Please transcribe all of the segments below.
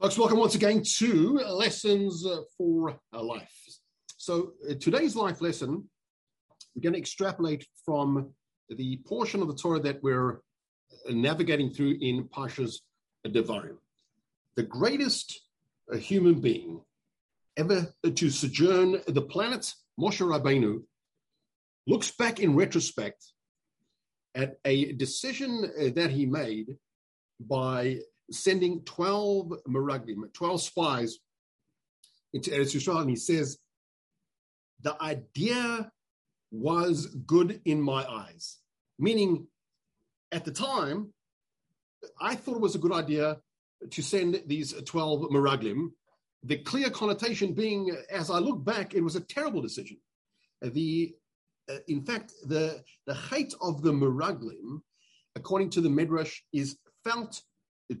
Folks, welcome once again to Lessons for Life. So, uh, today's life lesson, we're going to extrapolate from the portion of the Torah that we're uh, navigating through in Parshas Devarim. The greatest uh, human being ever to sojourn the planet, Moshe Rabbeinu, looks back in retrospect at a decision that he made by sending 12 Meraglim, 12 spies into Eretz Yisrael, and he says, the idea was good in my eyes. Meaning, at the time, I thought it was a good idea to send these 12 Meraglim. The clear connotation being, as I look back, it was a terrible decision. The, uh, in fact, the, the cheit of the Meraglim, according to the Midrash, is felt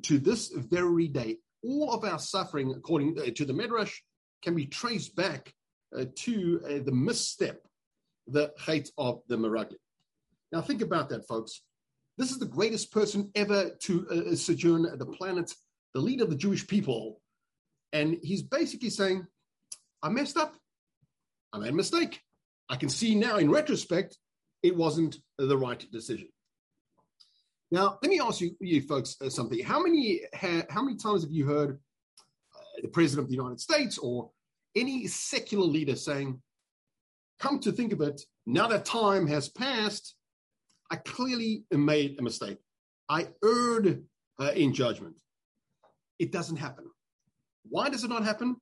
to this very day, all of our suffering, according uh, to the Midrash, can be traced back uh, to uh, the misstep, the cheit of the Meraglim. Now, think about that, folks. This is the greatest person ever to uh, sojourn the planet, the leader of the Jewish people. And he's basically saying, I messed up. I made a mistake. I can see now in retrospect, it wasn't the right decision. Now, let me ask you, you folks, uh, something. How many ha- how many times have you heard uh, the president of the United States or any secular leader saying, "Come to think of it, now that time has passed, I clearly made a mistake. I erred uh, in judgment." It doesn't happen. Why does it not happen?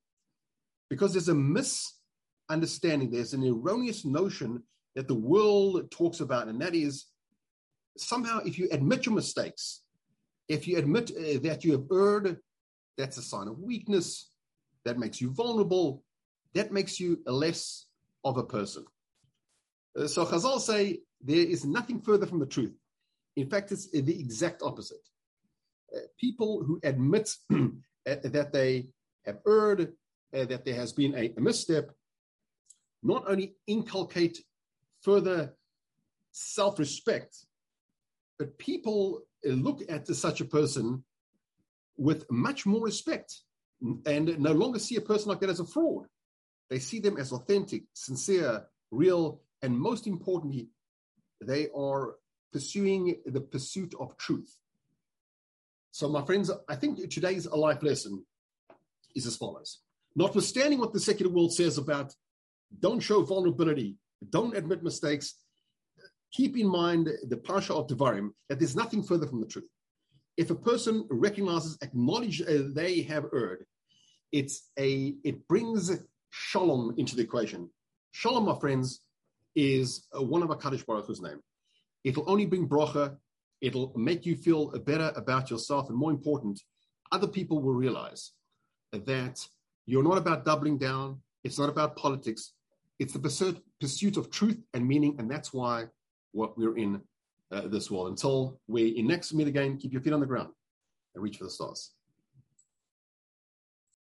Because there's a misunderstanding. There's an erroneous notion that the world talks about, and that is somehow, if you admit your mistakes, if you admit uh, that you have erred, that's a sign of weakness. That makes you vulnerable. That makes you less of a person. Uh, so Chazal say there is nothing further from the truth. In fact, it's the exact opposite. Uh, people who admit uh, that they have erred, uh, that there has been a, a misstep, not only inculcate further self respect, but people uh, look at such a person with much more respect and no longer see a person like that as a fraud. They see them as authentic, sincere, real, and most importantly, they are pursuing the pursuit of truth. So, my friends, I think today's life lesson is as follows. Notwithstanding what the secular world says about don't show vulnerability, don't admit mistakes, keep in mind the Parsha of Devarim, that there's nothing further from the truth. If a person recognizes, acknowledges uh, they have erred, it's a it brings shalom into the equation. Shalom, my friends, is uh, one of Hakadosh Baruch Hu's name. It'll only bring bracha. It'll make you feel better about yourself, and more important, other people will realize that you're not about doubling down. It's not about politics. It's the pursuit, pursuit of truth and meaning, and that's why what we're in uh, this world. Until we in next meet again, keep your feet on the ground and reach for the stars.